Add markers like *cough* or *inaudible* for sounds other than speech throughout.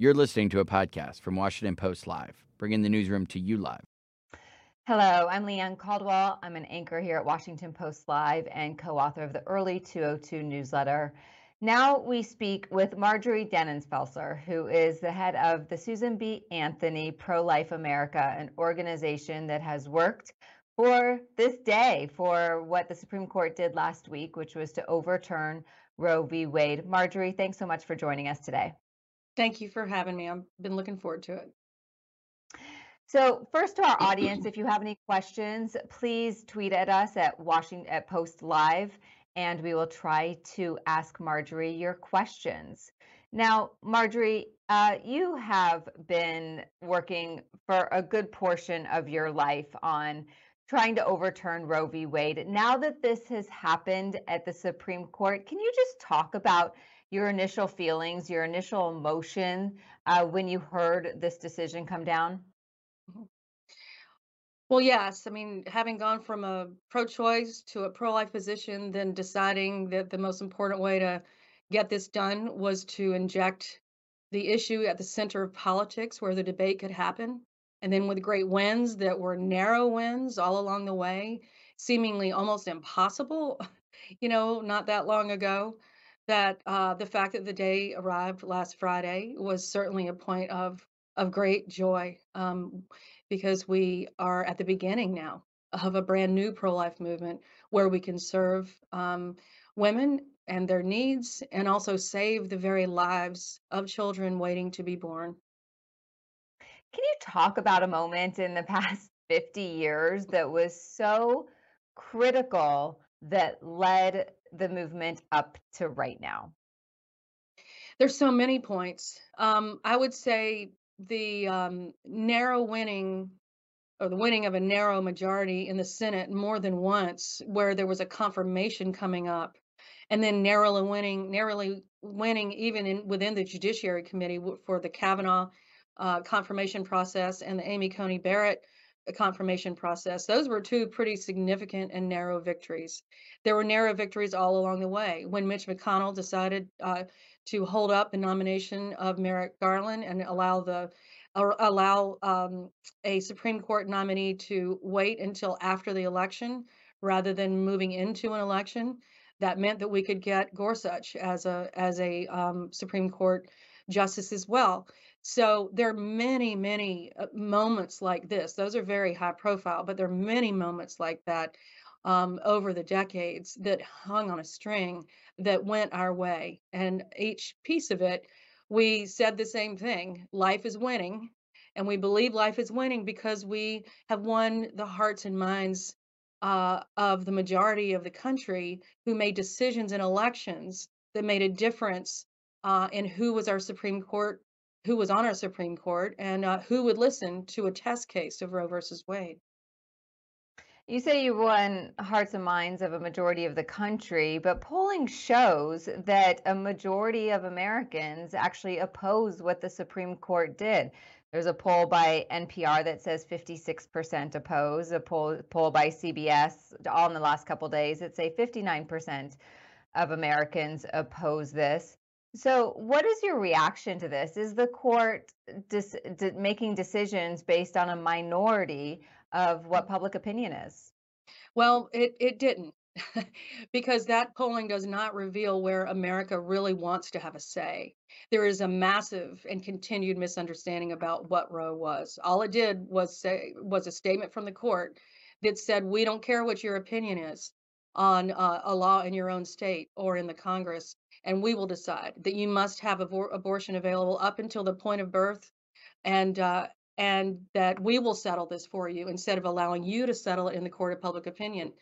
You're listening to a podcast from Washington Post Live, bringing the newsroom to you live. Hello, I'm Leigh Ann Caldwell. I'm an anchor here at Washington Post Live and co author of the Early 202 newsletter. Now we speak with Marjorie Dannenfelser, who is the head of the Susan B. Anthony Pro Life America, an organization that has worked for this day for what the Supreme Court did last week, which was to overturn Roe v. Wade. Marjorie, thanks so much for joining us today. Thank you for having me. I've been looking forward to it. So, first to our audience, *clears throat* if you have any questions, please tweet at us at Washington at Post Live, and we will try to ask Marjorie your questions. Now, Marjorie, uh, you have been working for a good portion of your life on trying to overturn Roe v. Wade. Now that this has happened at the Supreme Court, can you just talk about your initial feelings, your initial emotion uh, when you heard this decision come down? Mm-hmm. Well, yes. I mean, having gone from a pro choice to a pro life position, then deciding that the most important way to get this done was to inject the issue at the center of politics where the debate could happen. And then with great wins that were narrow wins all along the way, seemingly almost impossible, *laughs* you know, not that long ago that uh, the fact that the day arrived last Friday was certainly a point of of great joy um, because we are at the beginning now of a brand new pro life movement where we can serve um, women and their needs and also save the very lives of children waiting to be born. Can you talk about a moment in the *laughs* past 50 years that was so critical that led the movement up to right now? There's so many points. Um, I would say the um, narrow winning or the winning of a narrow majority in the Senate more than once, where there was a confirmation coming up, and then narrowly winning, narrowly winning even in, within the Judiciary Committee for the Kavanaugh uh, confirmation process and the Amy Coney Barrett confirmation process. Those were two pretty significant and narrow victories. There were narrow victories all along the way. When Mitch McConnell decided uh, to hold up the nomination of Merrick Garland and allow the or allow um, a Supreme Court nominee to wait until after the election rather than moving into an election, that meant that we could get Gorsuch as a as a um, Supreme Court justice as well. So there are many, many uh, moments like this. Those are very high profile, but there are many moments like that um, over the decades that hung on a string that went our way. And each piece of it, we said the same thing life is winning. And we believe life is winning because we have won the hearts and minds uh, of the majority of the country who made decisions in elections that made a difference uh, in who was our Supreme Court who was on our Supreme Court and uh, who would listen to a test case of Roe versus Wade. You say you won hearts and minds of a majority of the country, but polling shows that a majority of Americans actually oppose what the Supreme Court did. There's a poll by NPR that says 56% oppose, a poll, poll by CBS all in the last couple days that say 59% of Americans oppose this. So, what is your reaction to this? Is the court dis- de- making decisions based on a minority of what public opinion is? Well, it, it didn't, *laughs* because that polling does not reveal where America really wants to have a say. There is a massive and continued misunderstanding about what Roe was. All it did was say was a statement from the court that said, "We don't care what your opinion is on uh, a law in your own state or in the Congress and we will decide that you must have abor- abortion available up until the point of birth and uh, and that we will settle this for you instead of allowing you to settle it in the court of public opinion.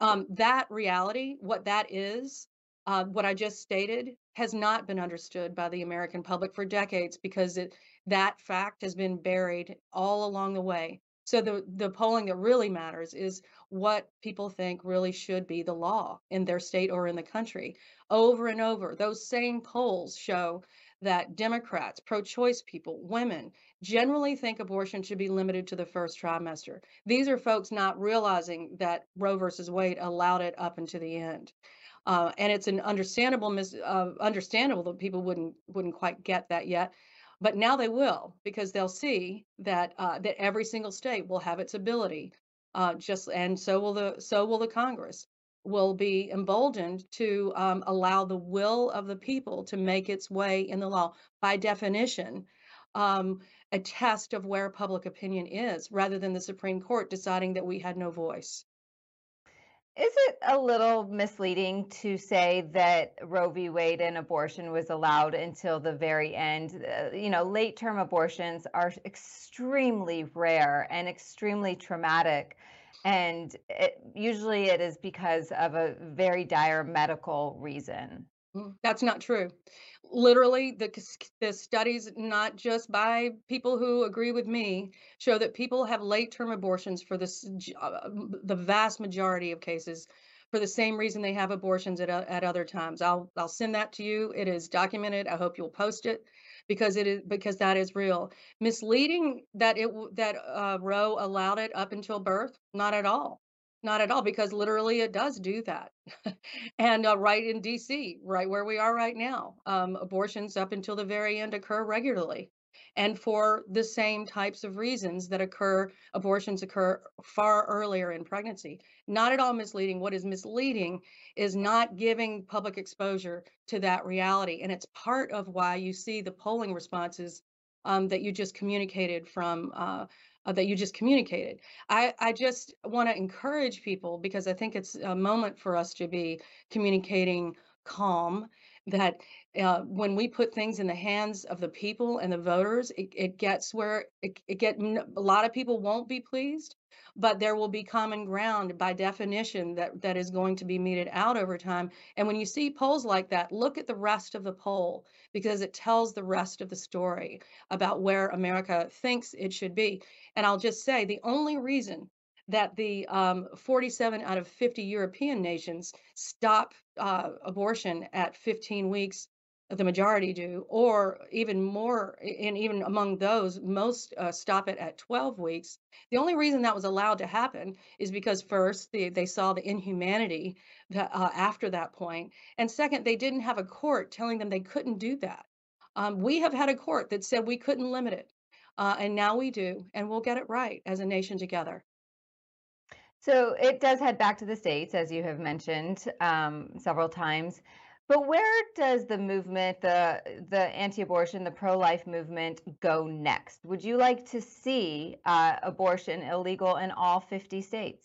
Um, that reality what that is uh, what i just stated has not been understood by the american public for decades because it, that fact has been buried all along the way so the the polling that really matters is what people think really should be the law in their state or in the country. Over and over, those same polls show that Democrats, pro-choice people, women generally think abortion should be limited to the first trimester. These are folks not realizing that Roe versus Wade allowed it up into the end. Uh, and it's an understandable mis- uh, understandable that people wouldn't wouldn't quite get that yet But now they will because they'll see that uh, that every single state will have its ability, uh, just and so will the so will the Congress will be emboldened to um, allow the will of the people to make its way in the law. By definition, um, a test of where public opinion is, rather than the Supreme Court deciding that we had no voice. Is it a little misleading to say that Roe v. Wade and abortion was allowed until the very end? Uh, you know, late term abortions are extremely rare and extremely traumatic. And it, usually it is because of a very dire medical reason. Mm, that's not true. Literally, the, the studies, not just by people who agree with me, show that people have late term abortions for this, uh, the vast majority of cases for the same reason they have abortions at, at other times. I'll, I'll send that to you. It is documented. I hope you'll post it because it is because that is real. Misleading that it that uh, Roe allowed it up until birth, not at all. Not at all, because literally it does do that. *laughs* and uh, right in DC, right where we are right now, um, abortions up until the very end occur regularly. And for the same types of reasons that occur, abortions occur far earlier in pregnancy. Not at all misleading. What is misleading is not giving public exposure to that reality. And it's part of why you see the polling responses um, that you just communicated from uh, uh, that you just communicated. I, I just want to encourage people because I think it's a moment for us to be communicating calm that uh, when we put things in the hands of the people and the voters, it, it gets where it, it get a lot of people won't be pleased, but there will be common ground by definition that that is going to be meted out over time. And when you see polls like that, look at the rest of the poll because it tells the rest of the story about where America thinks it should be. And I'll just say the only reason that the um, 47 out of 50 European nations stop uh, abortion at 15 weeks the majority do, or even more, and even among those, most uh, stop it at 12 weeks. The only reason that was allowed to happen is because first, they, they saw the inhumanity that, uh, after that point, and second, they didn't have a court telling them they couldn't do that. Um, we have had a court that said we couldn't limit it, uh, and now we do, and we'll get it right as a nation together. So it does head back to the states, as you have mentioned um, several times. But where does the movement, the the anti-abortion, the pro-life movement, go next? Would you like to see uh, abortion illegal in all 50 states?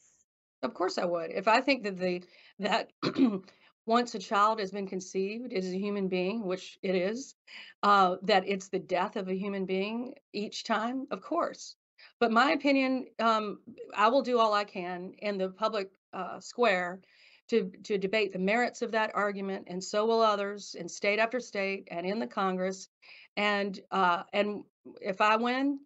Of course, I would. If I think that the that *clears throat* once a child has been conceived, is a human being, which it is, uh, that it's the death of a human being each time. Of course, but my opinion, um, I will do all I can in the public uh, square to, to debate the merits of that argument, and so will others in state after state and in the Congress. And uh, and if I win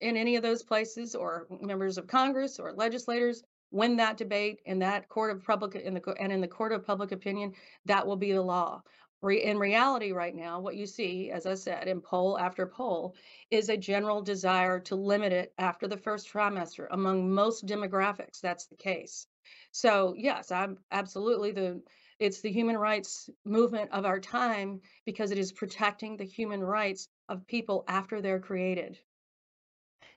in any of those places, or members of Congress or legislators win that debate in that court of public in the and in the court of public opinion, that will be the law. In reality right now what you see as i said in poll after poll is a general desire to limit it after the first trimester among most demographics. That's the case so yes i'm absolutely the it's the human rights movement of our time because it is protecting the human rights of people after they're created.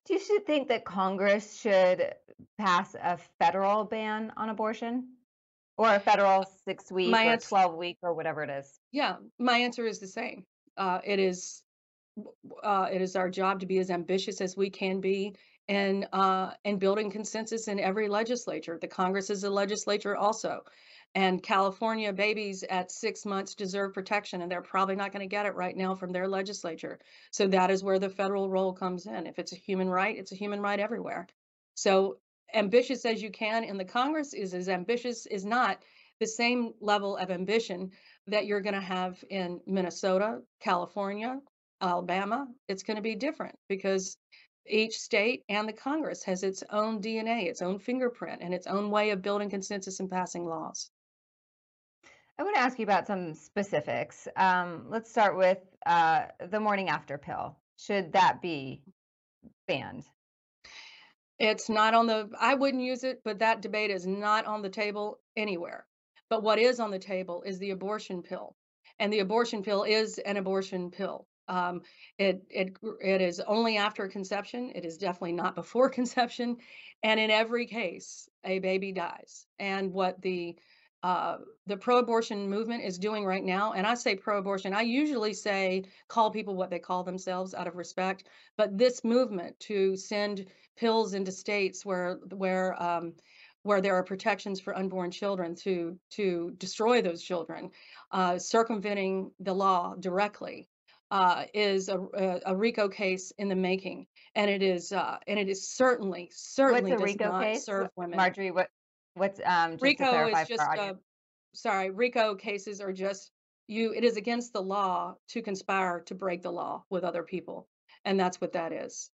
Do you think that congress should pass a federal ban on abortion? Or a federal six week my or answer, 12 week or whatever it is? Yeah my answer is the same. Uh, it is uh, it is our job to be as ambitious as we can be and uh, and building consensus in every legislature. The congress is a legislature also. And california babies at six months deserve protection and they're probably not going to get it right now from their legislature. So that is where the federal role comes in. If it's a human right it's a human right everywhere. So ambitious as you can in the Congress is as ambitious is not the same level of ambition that you're going to have in Minnesota, California, Alabama. It's going to be different because each state and the Congress has its own DNA, its own fingerprint, and its own way of building consensus and passing laws. I want to ask you about some specifics. Um, let's start with uh, the morning after pill. Should that be banned? It's not on the, I wouldn't use it, but that debate is not on the table anywhere. But what is on the table is the abortion pill. And the abortion pill is an abortion pill. Um, it it it is only after conception. It is definitely not before *laughs* conception, and in every case, a baby dies. And what the uh, the pro-abortion movement is doing right now, and I say pro-abortion, I usually say call people what they call themselves out of respect, but this movement to send pills into states where where um, where there are protections for unborn children to to destroy those children, uh, circumventing the law directly, uh, is a, a, RICO case in the making, and it is uh, and it is certainly certainly does RICO not case? serve women. Marjorie, what what's um just RICO is just uh, sorry. RICO cases are just you. It is against the law to conspire to break the law with other people, and that's what that is.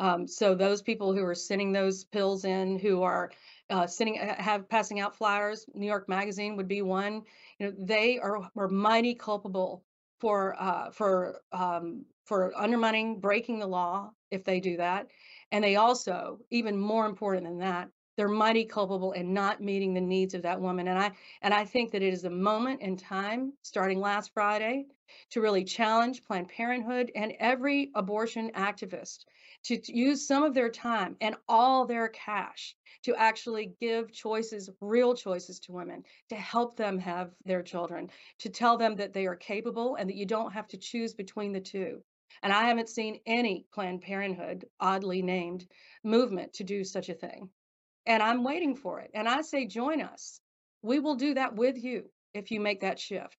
Um, so those people who are sending those pills in, who are uh, sending have passing out flyers, New York Magazine would be one. You know, they are are mighty culpable for uh, for um, for undermining, breaking the law if they do that, and they also, even more important than that, they're mighty culpable in not meeting the needs of that woman. And I and I think that it is a moment in time, starting last Friday, to really challenge Planned Parenthood and every abortion activist to, to use some of their time and all their cash to actually give choices, real choices to women, to help them have their children, to tell them that they are capable and that you don't have to choose between the two. And I haven't seen any Planned Parenthood, oddly named, movement to do such a thing. And I'm waiting for it. And I say, join us. We will do that with you if you make that shift.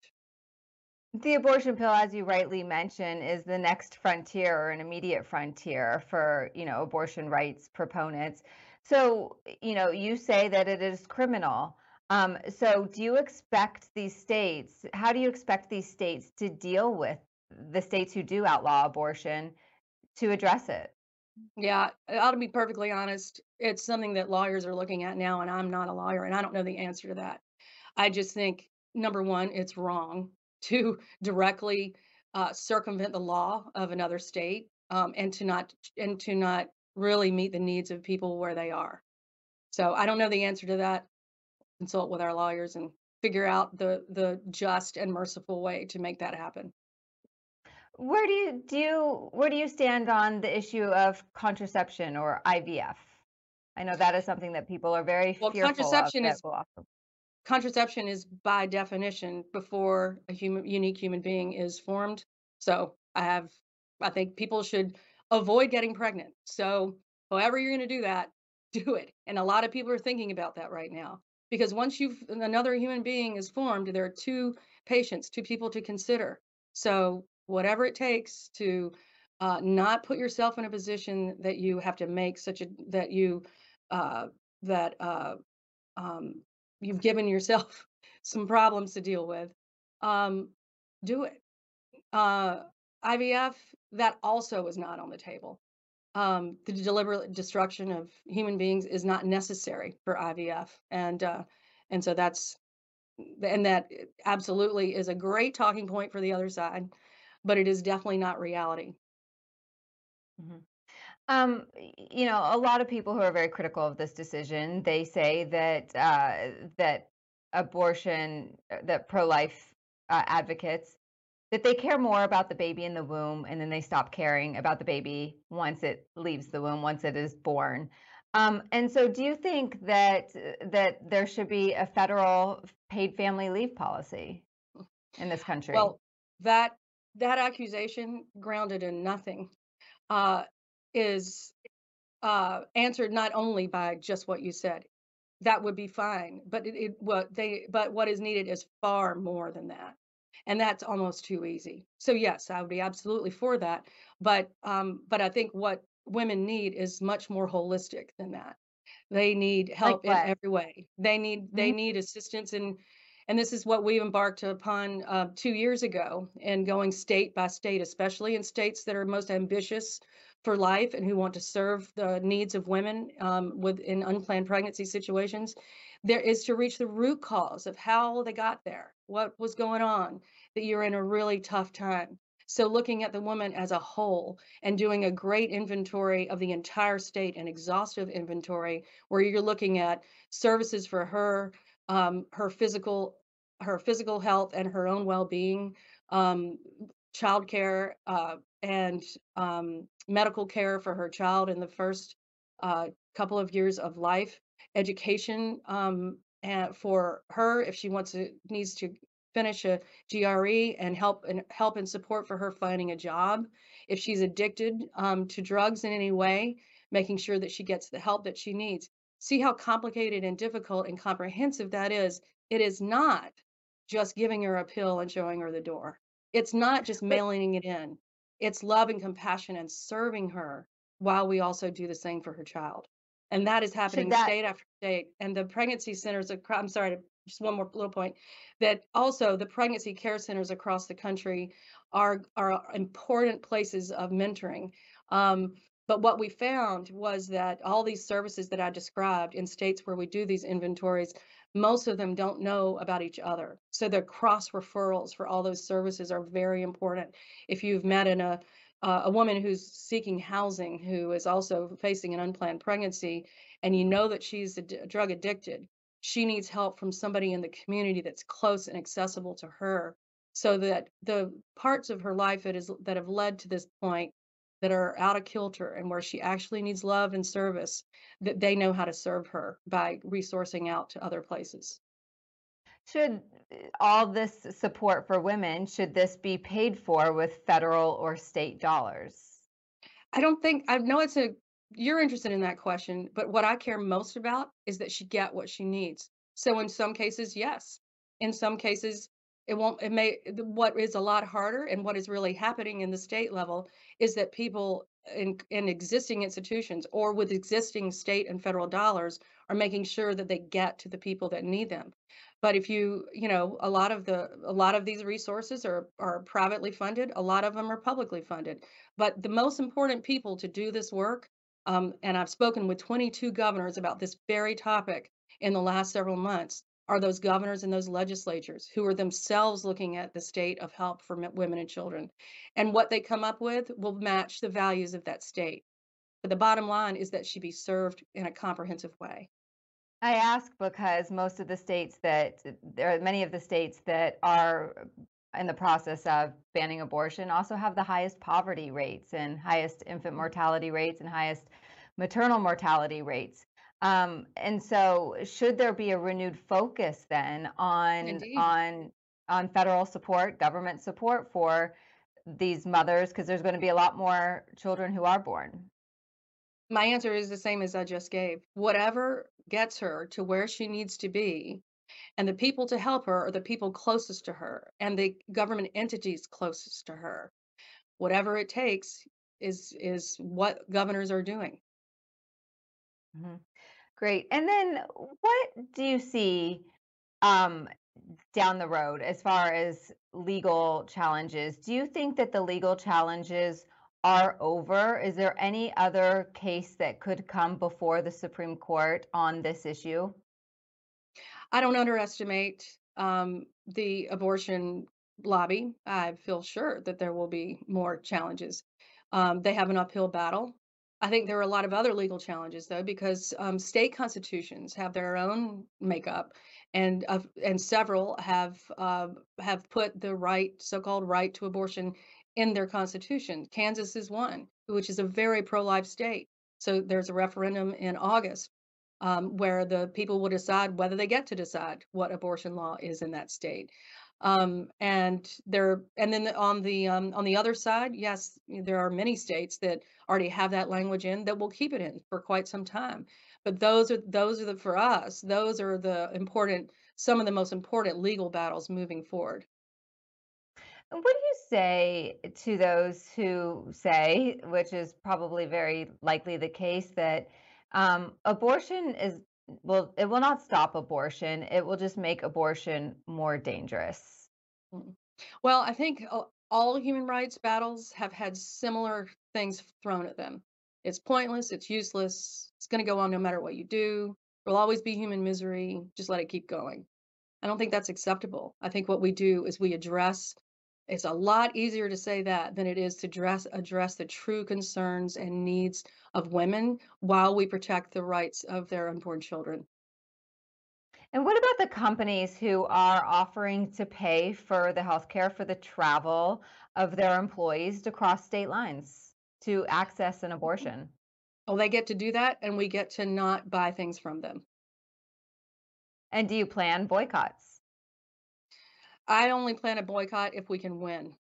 The abortion pill, as you rightly mention, is the next frontier or an immediate frontier for, you know, abortion rights proponents. So, you know, you say that it is criminal. Um, so, do you expect these states? How do you expect these states to deal with the states who do outlaw abortion to address it? Yeah, I'll be perfectly honest. It's something that lawyers are looking at now, and I'm not a lawyer, and I don't know the answer to that. I just think number one, it's wrong *laughs* to directly uh, circumvent the law of another state um, and to not and to not really meet the needs of people where they are. So I don't know the answer to that. Consult with our lawyers and figure out the the just and merciful way to make that happen. Where do you do you, where do you stand on the issue of contraception or IVF? I know that is something that people are very well, fearful contraception of. Is, contraception is by definition before a human unique human being is formed. So I have I think people should avoid getting pregnant. So however you're going to do that, *laughs* do it. And a lot of people are thinking about that right now because once you've another human being is formed, there are two patients, two people to consider. So whatever it takes to uh, not put yourself in a position that you have to make such a that you uh, that uh, um, you've given yourself *laughs* some problems to deal with, um, do it. Uh, IVF, that also is not on the table. Um, the deliberate destruction of human beings is not necessary for IVF, and uh, and so that's and that absolutely is a great talking point for the other side, but it is definitely not reality. Mm-hmm. Um, you know, a lot of people who are very critical of this decision, they say that uh, that abortion, uh, that pro-life uh, advocates, that they care more about the baby in the womb, and then they stop caring about the baby once it leaves the womb, once it is born. Um, and so, do you think that that there should be a federal paid family leave policy in this country? Well, that that accusation grounded in nothing. Uh, is uh, answered not only by just what you said. That would be fine, but it, it what they but what is needed is far more than that, and that's almost too easy. So yes, I would be absolutely for that, but um, but I think what women need is much more holistic than that. They need help like in every way. They need mm-hmm. they need assistance in and this is what we embarked upon uh, two years ago and going state by state, especially in states that are most ambitious for life and who want to serve the needs of women um, within unplanned pregnancy situations. There is to reach the root cause of how they got there, what was going on, that you're in a really tough time. So, looking at the woman as a whole and doing a great inventory of the entire state, an exhaustive inventory, where you're looking at services for her, um, her physical, her physical health, and her own well-being, um, childcare uh, and um, medical care for her child in the first uh, couple of years of life, education um, and for her if she wants to needs to finish a GRE and help and help and support for her finding a job. If she's addicted um, to drugs in any way, making sure that she gets the help that she needs. See how complicated and difficult and comprehensive that is. It is not just giving her a pill and showing her the door. It's not just mailing it in. It's love and compassion and serving her while we also do the same for her child. And that is happening that, state after state. And the pregnancy centers, I'm sorry, just one more little point, that also the pregnancy care centers across the country are, are important places of mentoring. Um, but what we found was that all these services that I described in states where we do these inventories, most of them don't know about each other. So the cross referrals for all those services are very important. If you've met in a uh, a woman who's seeking housing who is also facing an unplanned pregnancy and you know that she's ad- drug addicted she needs help from somebody in the community that's close and accessible to her so that the parts of her life that is that have led to this point that are out of kilter and where she actually needs love and service that they know how to serve her by resourcing out to other places. Should uh, all this support for women should this be paid for with federal or state dollars? I don't think i know it's a you're interested in that question but what i care most about is that she get what she needs. So in some cases yes. In some cases it won't it may what is a lot harder and what is really happening in the state level is that people in, in existing institutions or with existing state and federal dollars are making sure that they get to the people that need them. But if you you know a lot of the a lot of these resources are are privately funded a lot of them are publicly funded. But the most important people to do this work um, and i've spoken with 22 governors about this very topic in the last several months are those governors and those legislatures who are themselves looking at the state of help for women and children. And what they come up with will match the values of that state. But the bottom line is that she be served in a comprehensive way. I ask because most of the states that there are many of the states that are in the process of banning abortion also have the highest poverty rates and highest infant mm-hmm. mortality rates and highest maternal mortality rates. Um, and so, should there be a renewed focus then on Indeed. on on federal support, government support for these mothers, because there's going to be a lot more children who are born? My answer is the same as I just gave. Whatever gets her to where she needs to be, and the people to help her are the people closest to her and the government entities closest to her. Whatever it takes is is what governors are doing. hmm Great. And then what do you see um, down the road as far as legal challenges? Do you think that the legal challenges are over? Is there any other case that could come before the Supreme Court on this issue? I don't underestimate um, the abortion lobby. I feel sure that there will be more challenges. Um, they have an uphill battle. I think there are a lot of other legal challenges though, because um, state constitutions have their own makeup, and uh, and several have uh, have put the right, so-called right to abortion, in their constitution. Kansas is one, which is a very pro-life state. So there's a referendum in August um, where the people will decide whether they get to decide what abortion law is in that state. Um, and there, and then on the um, on the other side, yes, there are many states that already have that language in that will keep it in for quite some time. But those are those are the for us. Those are the important, some of the most important legal battles moving forward. What do you say to those who say, which is probably very likely the case, that um, abortion is well, it will not stop abortion. It will just make abortion more dangerous. Mm. Well, I think all human rights battles have had similar things thrown at them. It's pointless, it's useless, it's going to go on no matter what you do. There'll always be human misery. Just let it keep going. I don't think that's acceptable. I think what we do is we address it's a lot easier to say that than it is to address address the true concerns and needs of women while we protect the rights of their unborn children. And what about the companies who are offering to pay for the healthcare for the travel of their employees to cross state lines to access an mm-hmm. abortion? Oh, they get to do that, and we get to not buy things from them. And do you plan boycotts? I only plan a boycott if we can win.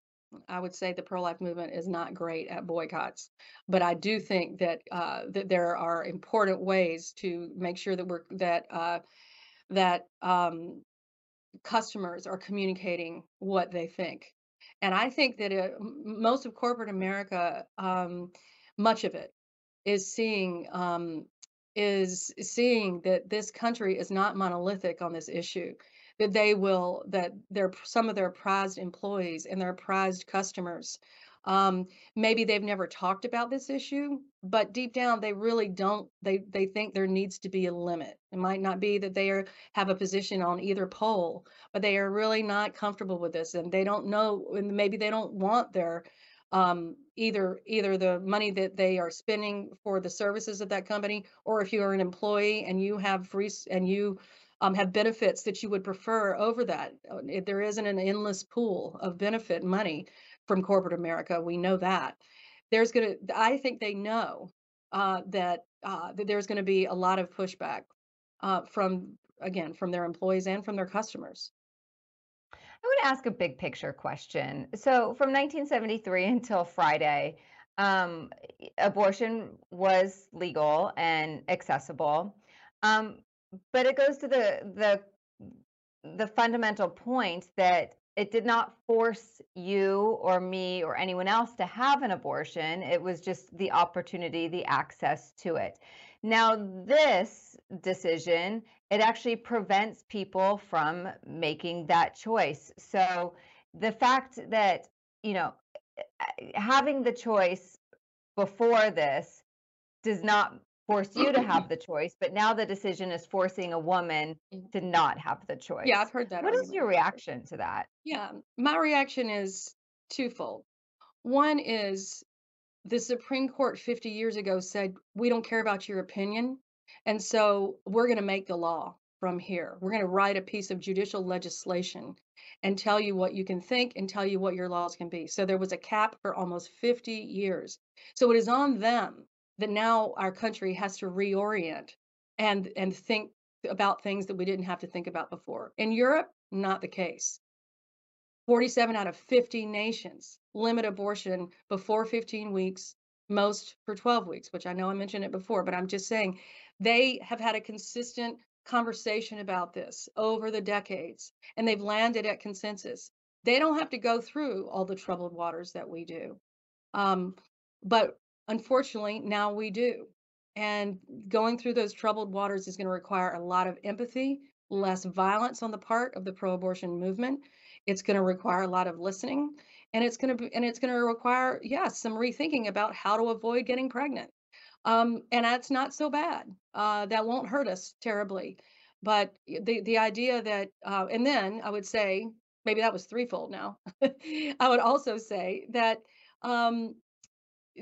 I would say the pro-life movement is not great at boycotts, but I do think that uh, that there are important ways to make sure that we're that uh, that um, customers are communicating what they think. And I think that it, most of corporate America, um, much of it, is seeing um, is seeing that this country is not monolithic on this issue that they will that their some of their prized employees and their prized customers um, maybe they've never talked about this issue but deep down they really don't they they think there needs to be a limit. It might not be that they are have a position on either pole but they are really not comfortable with this and they don't know and maybe they don't want their um, either either the money that they are spending for the services of that company or if you are an employee and you have free and you um, have benefits that you would prefer over that. Uh, there isn't an endless pool of benefit money from corporate America. We know that. There's going to, I think they know uh, that, uh, that there's going to be a lot of pushback uh, from, again, from their employees and from their customers. I want to ask a big picture question. So, from 1973 until Friday, um, abortion was legal and accessible. Um, but it goes to the the the fundamental point that it did not force you or me or anyone else to have an abortion. It was just the opportunity, the access to it. Now, this decision, it actually prevents people from making that choice. So the fact that, you know, having the choice before this does not force you to have the choice, but now the decision is forcing a woman mm. to not have the choice. Yeah, I've heard that. What argument. is your reaction to that? Yeah, my reaction is twofold. One is the Supreme Court 50 years ago said, we don't care about your opinion. And so we're going to make the law from here. We're going to write a piece of judicial legislation and tell you what you can think and tell you what your laws can be. So there was a cap for almost 50 years. So it is on them that now our country has to reorient and and think about things that we didn't have to think about before. In Europe, not the case. 47 out of 50 nations limit abortion before 15 weeks, most for 12 weeks, which I know I mentioned it before, but I'm just saying they have had a consistent conversation about this over the decades and they've landed at consensus. They don't have to go through all the troubled waters that we do. Um, but Unfortunately, now we do. And going through those troubled waters is going to require a lot of empathy, less violence on the part of the pro-abortion movement. It's going to require a lot of listening, and it's going to be, and it's going to require, yes, some rethinking about how to avoid getting pregnant. Um, and that's not so bad. Uh, that won't hurt us terribly. But the the idea that, uh, and then I would say maybe that was threefold. Now, *laughs* I would also say that um,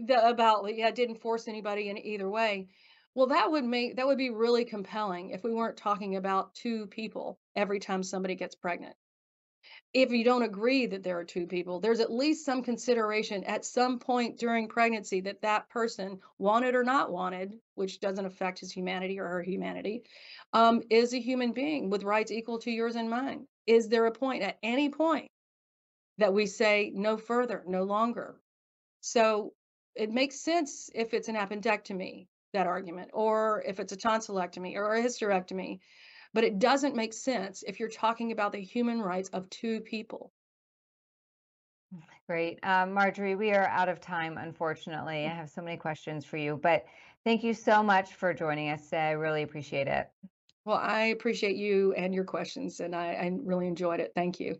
the, about yeah didn't force anybody in either way. Well that would make that would be really compelling if we weren't talking about two people every time somebody gets pregnant. If you don't agree that there are two people there's at least some consideration at some point during pregnancy that that person wanted or not wanted which doesn't affect his humanity or her humanity um, is a human being with rights equal to yours and mine. Is there a point at any point that we say no further no longer? So it makes sense if it's an appendectomy, that argument, or if it's a tonsillectomy or a hysterectomy, but it doesn't make sense if you're talking about the human rights of two people. Great. Um, Marjorie, we are out of time, unfortunately. I have so many questions for you, but thank you so much for joining us today. I really appreciate it. Well, I appreciate you and your questions, and I, I really enjoyed it. Thank you.